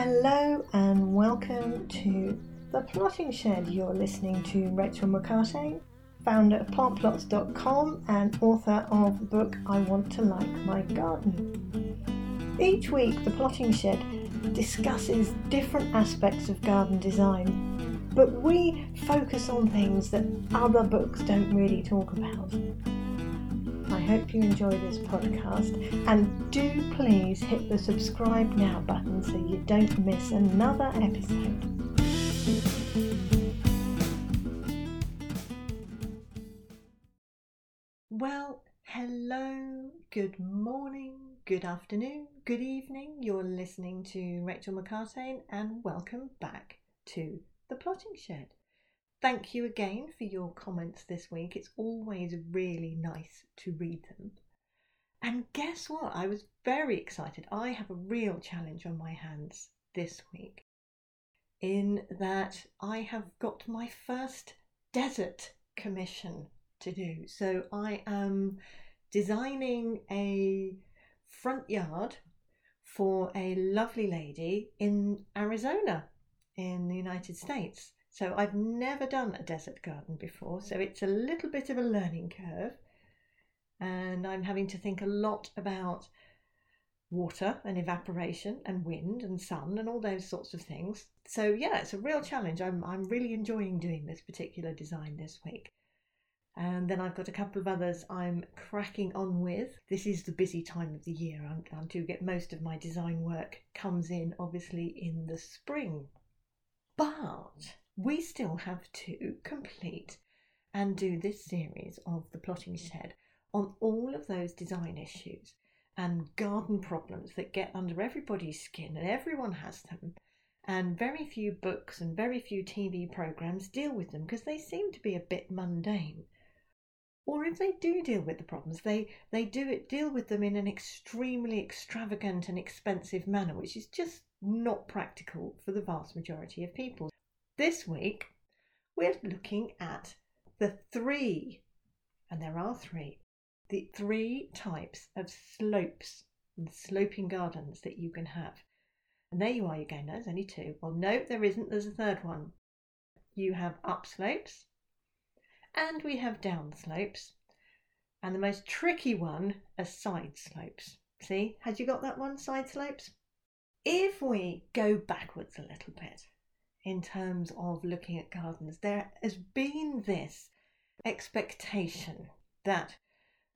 Hello and welcome to The Plotting Shed. You're listening to Rachel McCarthy, founder of plantplots.com and author of the book I Want to Like My Garden. Each week, The Plotting Shed discusses different aspects of garden design, but we focus on things that other books don't really talk about. I hope you enjoy this podcast and do please hit the subscribe now button so you don't miss another episode. Well, hello, good morning, good afternoon, good evening. You're listening to Rachel McCartane and welcome back to The Plotting Shed. Thank you again for your comments this week. It's always really nice to read them. And guess what? I was very excited. I have a real challenge on my hands this week in that I have got my first desert commission to do. So I am designing a front yard for a lovely lady in Arizona in the United States. So I've never done a desert garden before, so it's a little bit of a learning curve. And I'm having to think a lot about water and evaporation and wind and sun and all those sorts of things. So yeah, it's a real challenge. I'm I'm really enjoying doing this particular design this week. And then I've got a couple of others I'm cracking on with. This is the busy time of the year. I'm, I do get most of my design work comes in obviously in the spring. But we still have to complete and do this series of the plotting shed on all of those design issues and garden problems that get under everybody's skin and everyone has them. And very few books and very few TV programs deal with them because they seem to be a bit mundane. Or if they do deal with the problems they they do it deal with them in an extremely extravagant and expensive manner which is just not practical for the vast majority of people this week, we're looking at the three, and there are three, the three types of slopes and sloping gardens that you can have. And there you are, you're going, there's only two. Well, no, there isn't, there's a third one. You have upslopes and we have downslopes. and the most tricky one are side slopes. See, had you got that one, side slopes? If we go backwards a little bit, in terms of looking at gardens. There has been this expectation that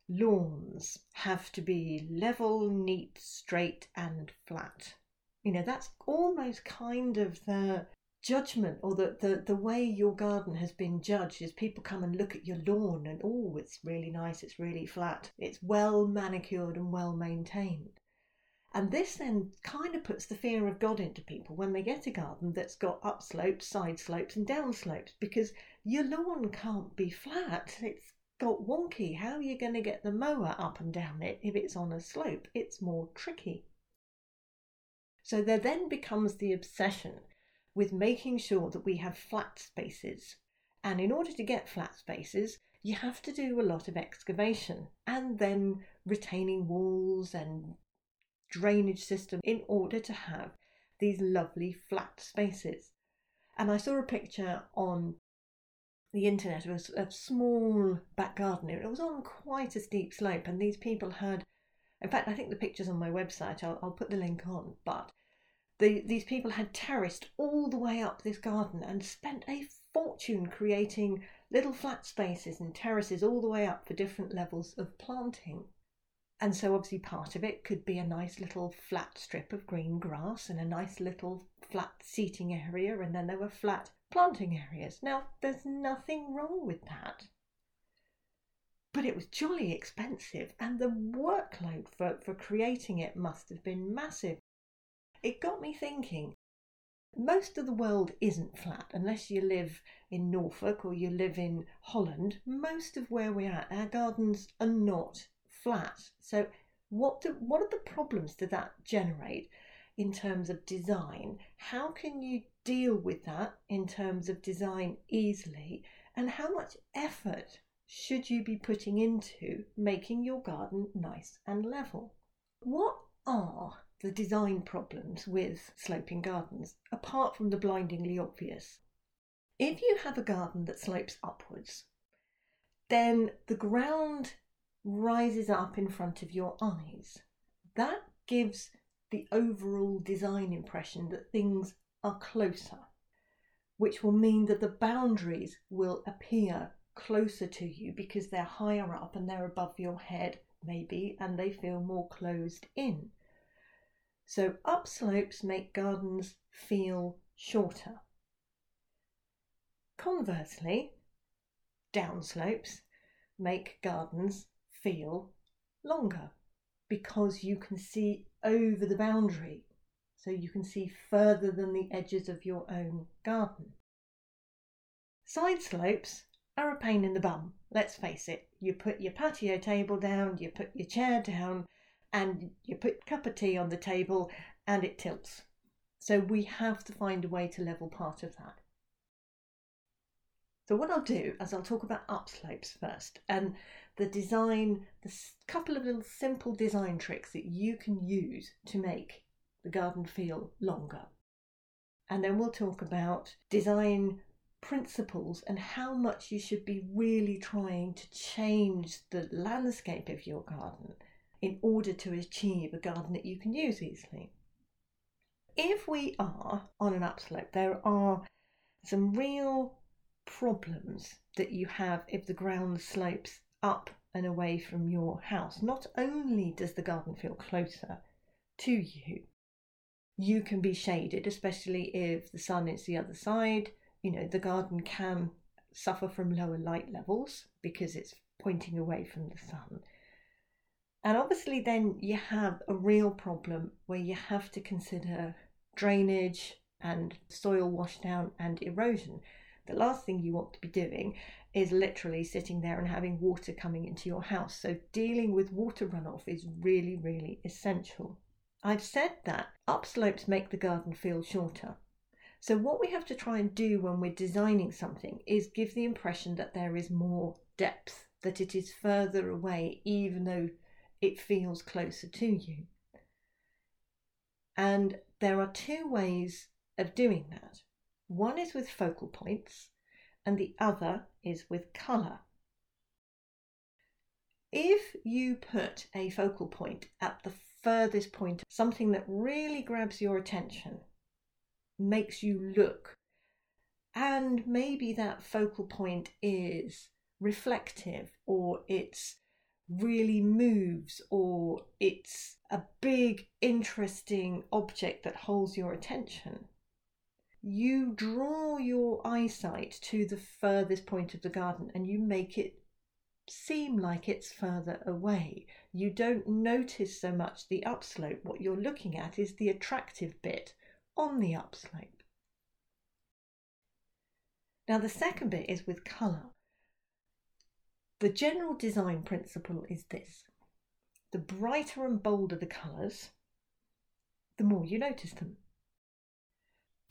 lawns have to be level, neat, straight, and flat. You know, that's almost kind of the judgment or the, the, the way your garden has been judged is people come and look at your lawn and oh it's really nice it's really flat it's well manicured and well maintained and this then kind of puts the fear of God into people when they get a garden that's got up slopes, side slopes, and down slopes because your lawn can't be flat. It's got wonky. How are you going to get the mower up and down it if it's on a slope? It's more tricky. So there then becomes the obsession with making sure that we have flat spaces. And in order to get flat spaces, you have to do a lot of excavation and then retaining walls and drainage system in order to have these lovely flat spaces. And I saw a picture on the internet of a, small back garden. It was on quite a steep slope, and these people had, in fact, I think the picture's on my website, I'll, I'll put the link on, but the, these people had terraced all the way up this garden and spent a fortune creating little flat spaces and terraces all the way up for different levels of planting. And so, obviously, part of it could be a nice little flat strip of green grass and a nice little flat seating area, and then there were flat planting areas. Now, there's nothing wrong with that. But it was jolly expensive, and the workload for, for creating it must have been massive. It got me thinking most of the world isn't flat unless you live in Norfolk or you live in Holland. Most of where we're our gardens are not flat. So what do, what are the problems that that generate in terms of design? How can you deal with that in terms of design easily? And how much effort should you be putting into making your garden nice and level? What are the design problems with sloping gardens, apart from the blindingly obvious. If you have a garden that slopes upwards, then the ground rises up in front of your eyes. That gives the overall design impression that things are closer, which will mean that the boundaries will appear closer to you because they're higher up and they're above your head, maybe, and they feel more closed in. So, upslopes make gardens feel shorter. Conversely, downslopes make gardens feel longer because you can see over the boundary, so you can see further than the edges of your own garden. Side slopes are a pain in the bum, let's face it. You put your patio table down, you put your chair down, and you put a cup of tea on the table, and it tilts. So we have to find a way to level part of that. So what I'll do is I'll talk about upslopes first and the design, the couple of little simple design tricks that you can use to make the garden feel longer. And then we'll talk about design principles and how much you should be really trying to change the landscape of your garden in order to achieve a garden that you can use easily. If we are on an upslope, there are some real problems that you have if the ground slopes up and away from your house. Not only does the garden feel closer to you, you can be shaded, especially if the sun is the other side. You know, the garden can suffer from lower light levels because it's pointing away from the sun. And obviously, then you have a real problem where you have to consider drainage and soil washdown and erosion the last thing you want to be doing is literally sitting there and having water coming into your house. So, dealing with water runoff is really, really essential. I've said that upslopes make the garden feel shorter. So, what we have to try and do when we're designing something is give the impression that there is more depth, that it is further away, even though it feels closer to you. And there are two ways of doing that. One is with focal points and the other is with colour. If you put a focal point at the furthest point, something that really grabs your attention, makes you look, and maybe that focal point is reflective or it's really moves or it's a big interesting object that holds your attention you draw your eyesight to the furthest point of the garden and you make it seem like it's further away. You don't notice so much the upslope. What you're looking at is the attractive bit on the upslope. Now, the second bit is with colour. The general design principle is this the brighter and bolder the colours, the more you notice them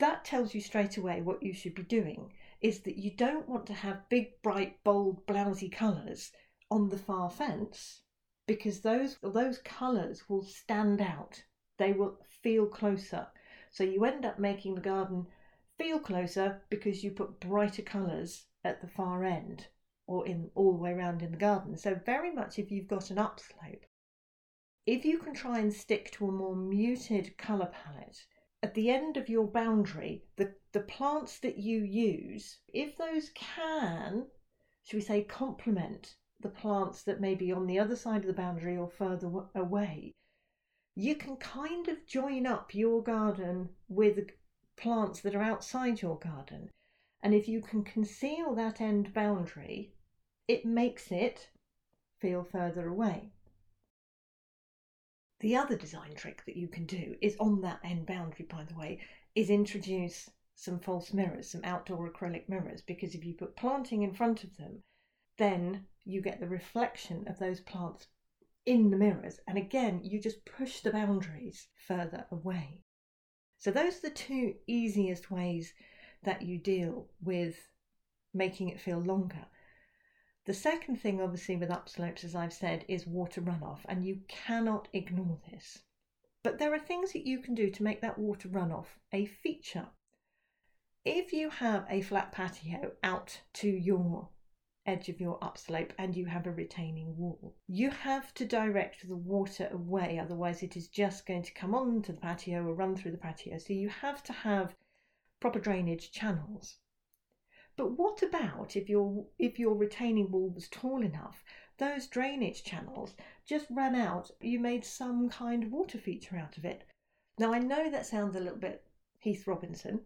that tells you straight away what you should be doing is that you don't want to have big, bright, bold, blousy colours on the far fence because those those colours will stand out. They will feel closer. So you end up making the garden feel closer because you put brighter colours at the far end or in all the way around in the garden. So very much if you've got an upslope, if you can try and stick to a more muted colour palette, at the end of your boundary, the, the plants that you use, if those can, should we say, complement the plants that may be on the other side of the boundary or further away, you can kind of join up your garden with plants that are outside your garden. And if you can conceal that end boundary, it makes it feel further away. The other design trick that you can do is on that end boundary, by the way, is introduce some false mirrors, some outdoor acrylic mirrors, because if you put planting in front of them, then you get the reflection of those plants in the mirrors. And again, you just push the boundaries further away. So, those are the two easiest ways that you deal with making it feel longer. The second thing, obviously, with upslopes, as I've said, is water runoff, and you cannot ignore this. But there are things that you can do to make that water runoff a feature. If you have a flat patio out to your edge of your upslope and you have a retaining wall, you have to direct the water away, otherwise, it is just going to come onto the patio or run through the patio. So, you have to have proper drainage channels. But what about if your if your retaining wall was tall enough those drainage channels just ran out. You made some kind of water feature out of it. Now, I know that sounds a little bit Heath Robinson,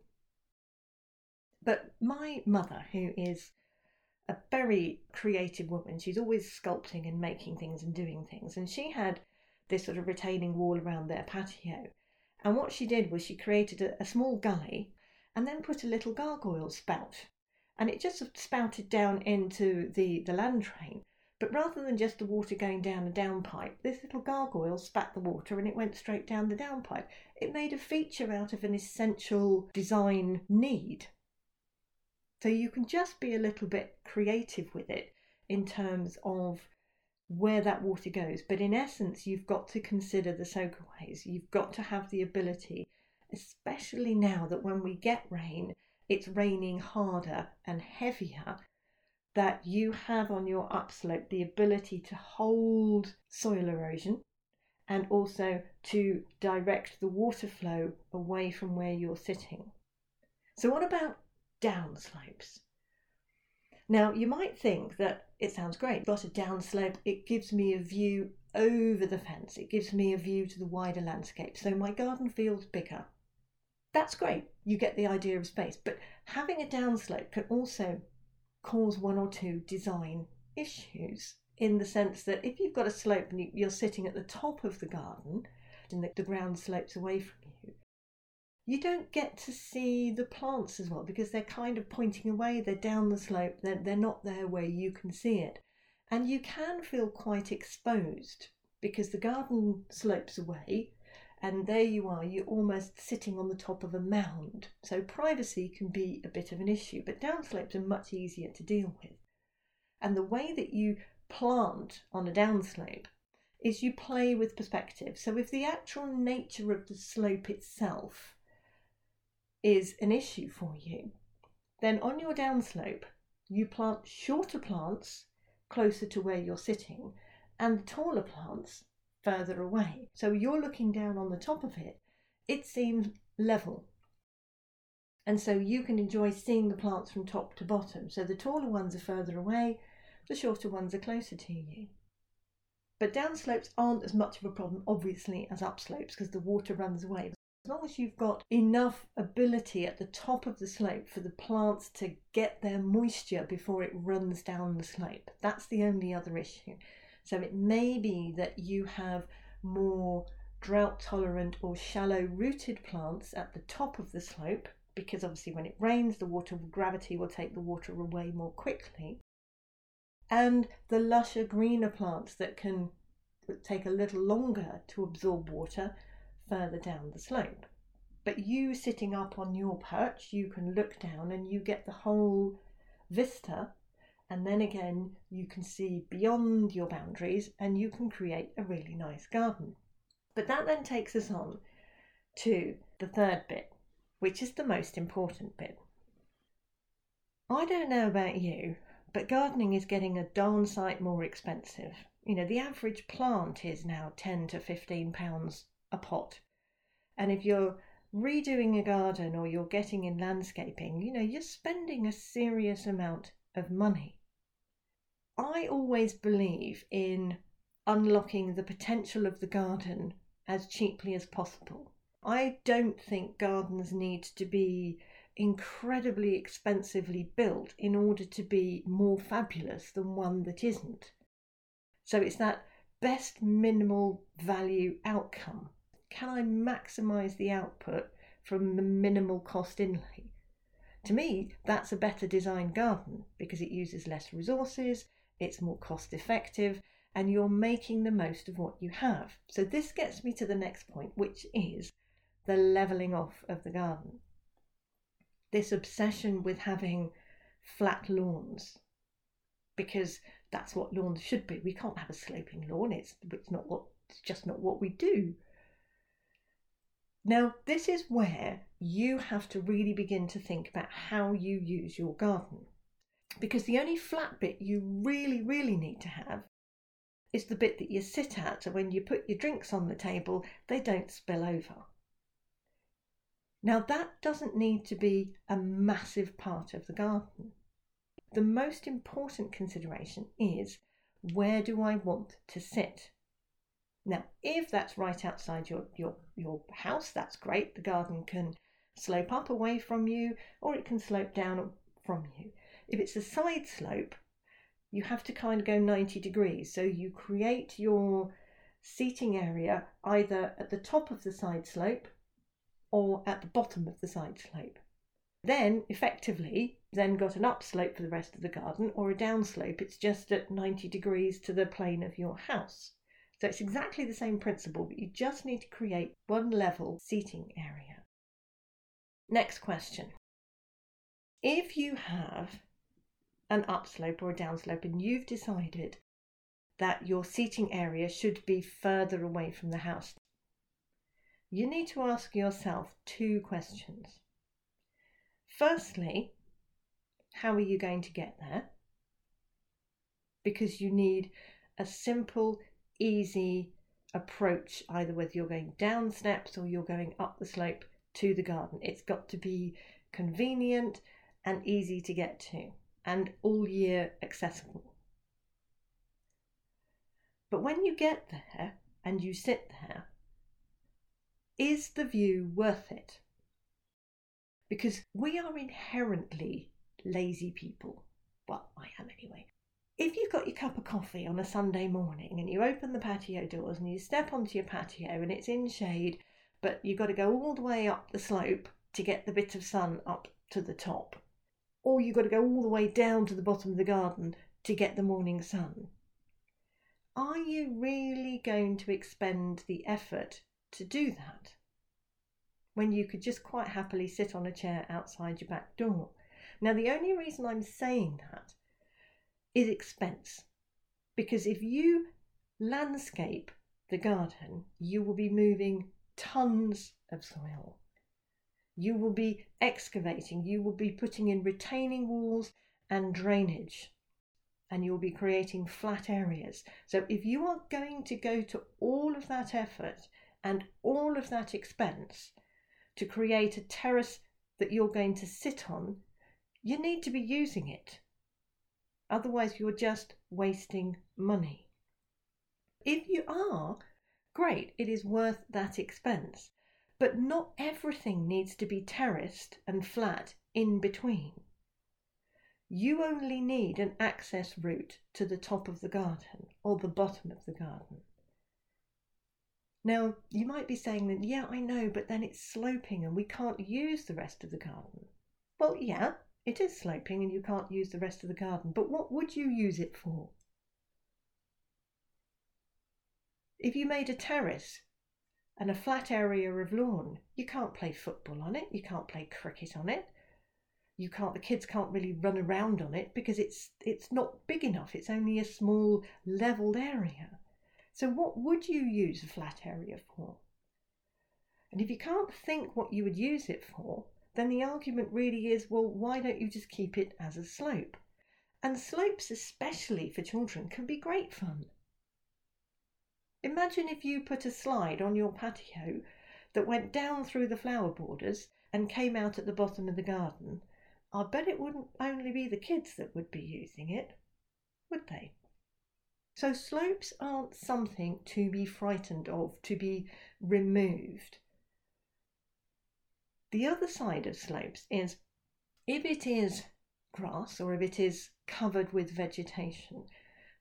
but my mother, who is a very creative woman, she's always sculpting and making things and doing things, and she had this sort of retaining wall around their patio. And what she did was she created a, a small gully and then put a little gargoyle spout. And it just spouted down into the, the land drain. But rather than just the water going down a downpipe, this little gargoyle spat the water and it went straight down the downpipe. It made a feature out of an essential design need. So you can just be a little bit creative with it in terms of where that water goes. But in essence, you've got to consider the soakaways. You've got to have the ability, especially now that when we get rain, it's raining harder and heavier that you have on your upslope the ability to hold soil erosion and also to direct the water flow away from where you're sitting. So, what about downslopes? Now, you might think that it sounds great. Got a downslope, it gives me a view over the fence, it gives me a view to the wider landscape, so my garden feels bigger. That's great, you get the idea of space, but having a downslope can also cause one or two design issues in the sense that if you've got a slope and you're sitting at the top of the garden and the, ground slopes away from you, you don't get to see the plants as well because they're kind of pointing away, they're down the slope, they're, they're not there where you can see it. And you can feel quite exposed because the garden slopes away and there you are, you're almost sitting on the top of a mound. So privacy can be a bit of an issue, but downslopes are much easier to deal with. And the way that you plant on a downslope is you play with perspective. So if the actual nature of the slope itself is an issue for you, then on your downslope, you plant shorter plants closer to where you're sitting and taller plants further away. So you're looking down on the top of it, it seems level. And so you can enjoy seeing the plants from top to bottom. So the taller ones are further away, the shorter ones are closer to you. But downslopes aren't as much of a problem, obviously, as upslopes because the water runs away. As long as you've got enough ability at the top of the slope for the plants to get their moisture before it runs down the slope, that's the only other issue. So it may be that you have more drought tolerant or shallow rooted plants at the top of the slope because obviously when it rains the water gravity will take the water away more quickly. And the lusher greener plants that can take a little longer to absorb water further down the slope. But you sitting up on your perch you can look down and you get the whole vista and then again you can see beyond your boundaries and you can create a really nice garden. But that then takes us on to the third bit, which is the most important bit. I don't know about you, but gardening is getting a darn sight more expensive. You know, the average plant is now 10 to 15 pounds a pot. And if you're redoing a garden or you're getting in landscaping, you know, you're spending a serious amount of money. I always believe in unlocking the potential of the garden as cheaply as possible. I don't think gardens need to be incredibly expensively built in order to be more fabulous than one that isn't. So it's that best minimal value outcome. Can I maximize the output from the minimal cost inlay? To me, that's a better designed garden because it uses less resources, it's more cost effective, and you're making the most of what you have. So, this gets me to the next point, which is the levelling off of the garden. This obsession with having flat lawns, because that's what lawns should be. We can't have a sloping lawn, it's, it's, not what, it's just not what we do. Now, this is where you have to really begin to think about how you use your garden. Because the only flat bit you really, really need to have is the bit that you sit at, so when you put your drinks on the table, they don't spill over. Now, that doesn't need to be a massive part of the garden. The most important consideration is where do I want to sit? Now, if that's right outside your, your, your house, that's great. The garden can slope up away from you or it can slope down from you. If it's a side slope, you have to kind of go 90 degrees. So you create your seating area either at the top of the side slope or at the bottom of the side slope. Then, effectively, then got an upslope for the rest of the garden or a downslope. It's just at 90 degrees to the plane of your house. So it's exactly the same principle, but you just need to create one level seating area. Next question. If you have an upslope or a downslope and you've decided that your seating area should be further away from the house, you need to ask yourself two questions. Firstly, how are you going to get there? Because you need a simple, easy approach, either whether you're going down steps or you're going up the slope to the garden. It's got to be convenient and easy to get to and all year accessible. But when you get there and you sit there, is the view worth it? Because we are inherently lazy people. Well, I am anyway. If you've got your cup of coffee on a Sunday morning and you open the patio doors and you step onto your patio and it's in shade, but you've got to go all the way up the slope to get the bit of sun up to the top, or you've got to go all the way down to the bottom of the garden to get the morning sun. Are you really going to expend the effort to do that? When you could just quite happily sit on a chair outside your back door. Now, the only reason I'm saying that is expense. Because if you landscape the garden, you will be moving tons of soil. You will be excavating, you will be putting in retaining walls and drainage, and you'll be creating flat areas. So, if you are going to go to all of that effort and all of that expense to create a terrace that you're going to sit on, you need to be using it. Otherwise, you're just wasting money. If you are, great, it is worth that expense. But not everything needs to be terraced and flat in between. You only need an access route to the top of the garden or the bottom of the garden. Now, you might be saying that, yeah, I know, but then it's sloping and we can't use the rest of the garden. Well, yeah, it is sloping and you can't use the rest of the garden, but what would you use it for? If you made a terrace and a flat area of lawn, you can't play football on it, you can't play cricket on it. You can't the kids can't really run around on it because it's it's not big enough. It's only a small leveled area. So what would you use a flat area for? And if you can't think what you would use it for, then the argument really is well, why don't you just keep it as a slope? And slopes, especially for children, can be great fun. Imagine if you put a slide on your patio that went down through the flower borders and came out at the bottom of the garden. I bet it wouldn't only be the kids that would be using it, would they? So slopes aren't something to be frightened of, to be removed. The other side of slopes is if it is grass or if it is covered with vegetation,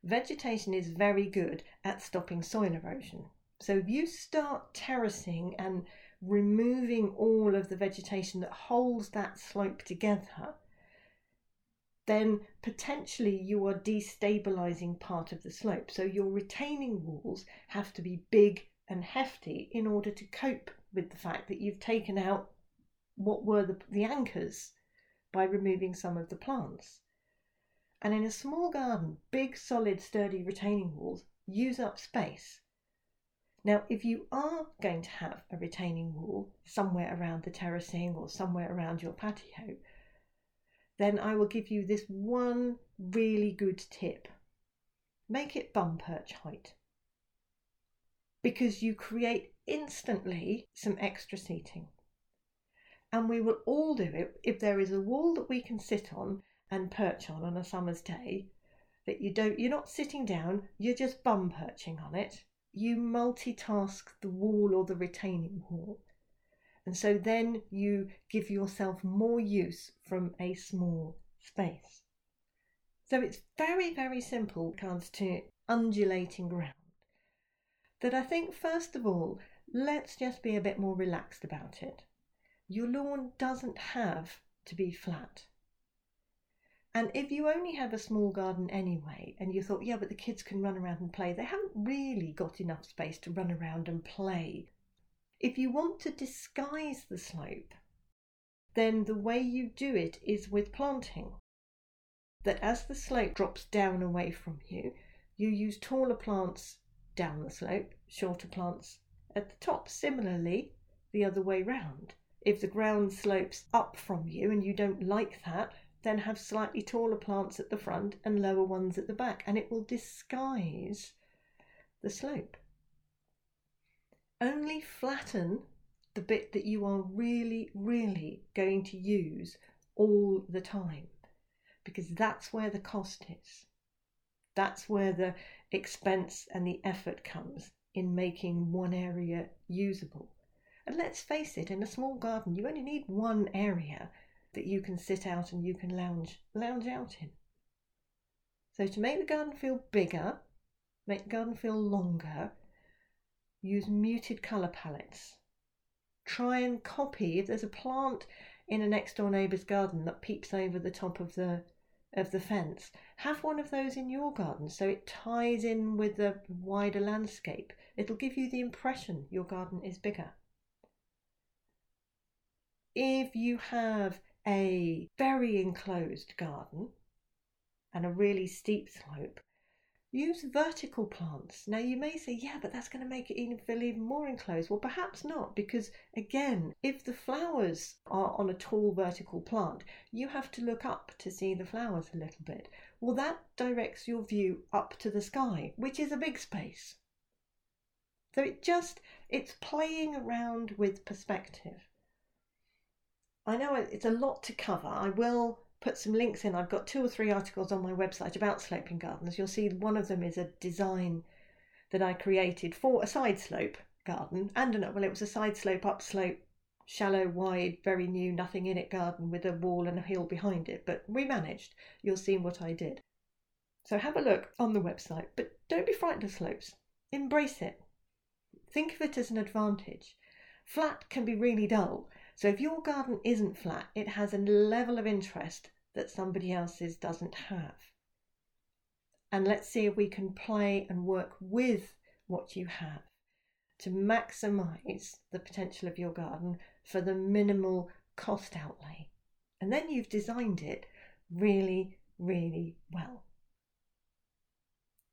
vegetation is very good at stopping soil erosion. So if you start terracing and removing all of the vegetation that holds that slope together, then potentially you are destabilizing part of the slope. So your retaining walls have to be big and hefty in order to cope with the fact that you've taken out what were the, the anchors by removing some of the plants. And in a small garden, big, solid, sturdy retaining walls use up space. Now, if you are going to have a retaining wall somewhere around the terracing or somewhere around your patio, then I will give you this one really good tip. Make it bum perch height because you create instantly some extra seating. And we will all do it if there is a wall that we can sit on and perch on on a summer's day that you don't you're not sitting down, you're just bum perching on it. You multitask the wall or the retaining wall. And so then you give yourself more use from a small space. So it's very, very simple comes to undulating ground. That I think, first of all, let's just be a bit more relaxed about it. Your lawn doesn't have to be flat. And if you only have a small garden anyway, and you thought, yeah, but the kids can run around and play, they haven't really got enough space to run around and play. If you want to disguise the slope, then the way you do it is with planting. That as the slope drops down away from you, you use taller plants down the slope, shorter plants at the top. Similarly, the other way round. If the ground slopes up from you and you don't like that, then have slightly taller plants at the front and lower ones at the back, and it will disguise the slope. Only flatten the bit that you are really, really going to use all the time because that's where the cost is. That's where the expense and the effort comes in making one area usable. And let's face it, in a small garden, you only need one area that you can sit out and you can lounge lounge out in. So to make the garden feel bigger, make the garden feel longer, use muted colour palettes. Try and copy if there's a plant in a next door neighbour's garden that peeps over the top of the of the fence. Have one of those in your garden so it ties in with the wider landscape. It'll give you the impression your garden is bigger. If you have a very enclosed garden and a really steep slope, use vertical plants. Now, you may say, yeah, but that's going to make it feel even more enclosed. Well, perhaps not, because again, if the flowers are on a tall vertical plant, you have to look up to see the flowers a little bit. Well, that directs your view up to the sky, which is a big space. So it just, it's playing around with perspective. I know it's a lot to cover. I will put some links in. I've got two or three articles on my website about sloping gardens. You'll see one of them is a design that I created for a side slope garden and another. Well, it was a side slope, up slope, shallow, wide, very new, nothing in it garden with a wall and a hill behind it. But we managed. You'll see what I did. So have a look on the website, but don't be frightened of slopes. Embrace it. Think of it as an advantage. Flat can be really dull, so if your garden isn't flat, it has a level of interest that somebody else's doesn't have. And let's see if we can play and work with what you have to maximize the potential of your garden for the minimal cost outlay. And then you've designed it really, really well.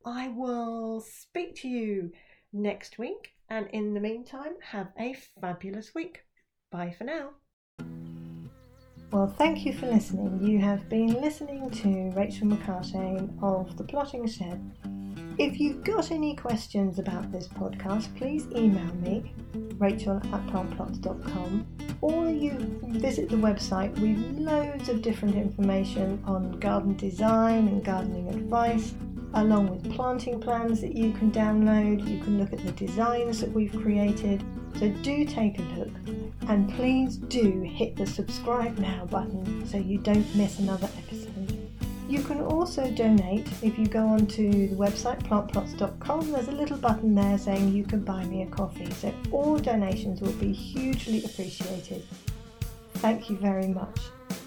I will speak to you next week, and in the meantime, have a fabulous week. Bye for now. Well, thank you for listening. You have been listening to Rachel McCartain of The Plotting Shed. If you've got any questions about this podcast, please email me, rachel at plantplots.com, or you visit the website with loads of different information on garden design and gardening advice, along with planting plans that you can download. You can look at the designs that we've created so do take a look and please do hit the subscribe now button so you don't miss another episode. You can also donate if you go onto the website plantplots.com. There's a little button there saying you can buy me a coffee. So all donations will be hugely appreciated. Thank you very much.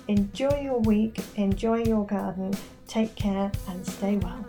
Enjoy your week, enjoy your garden, take care and stay well.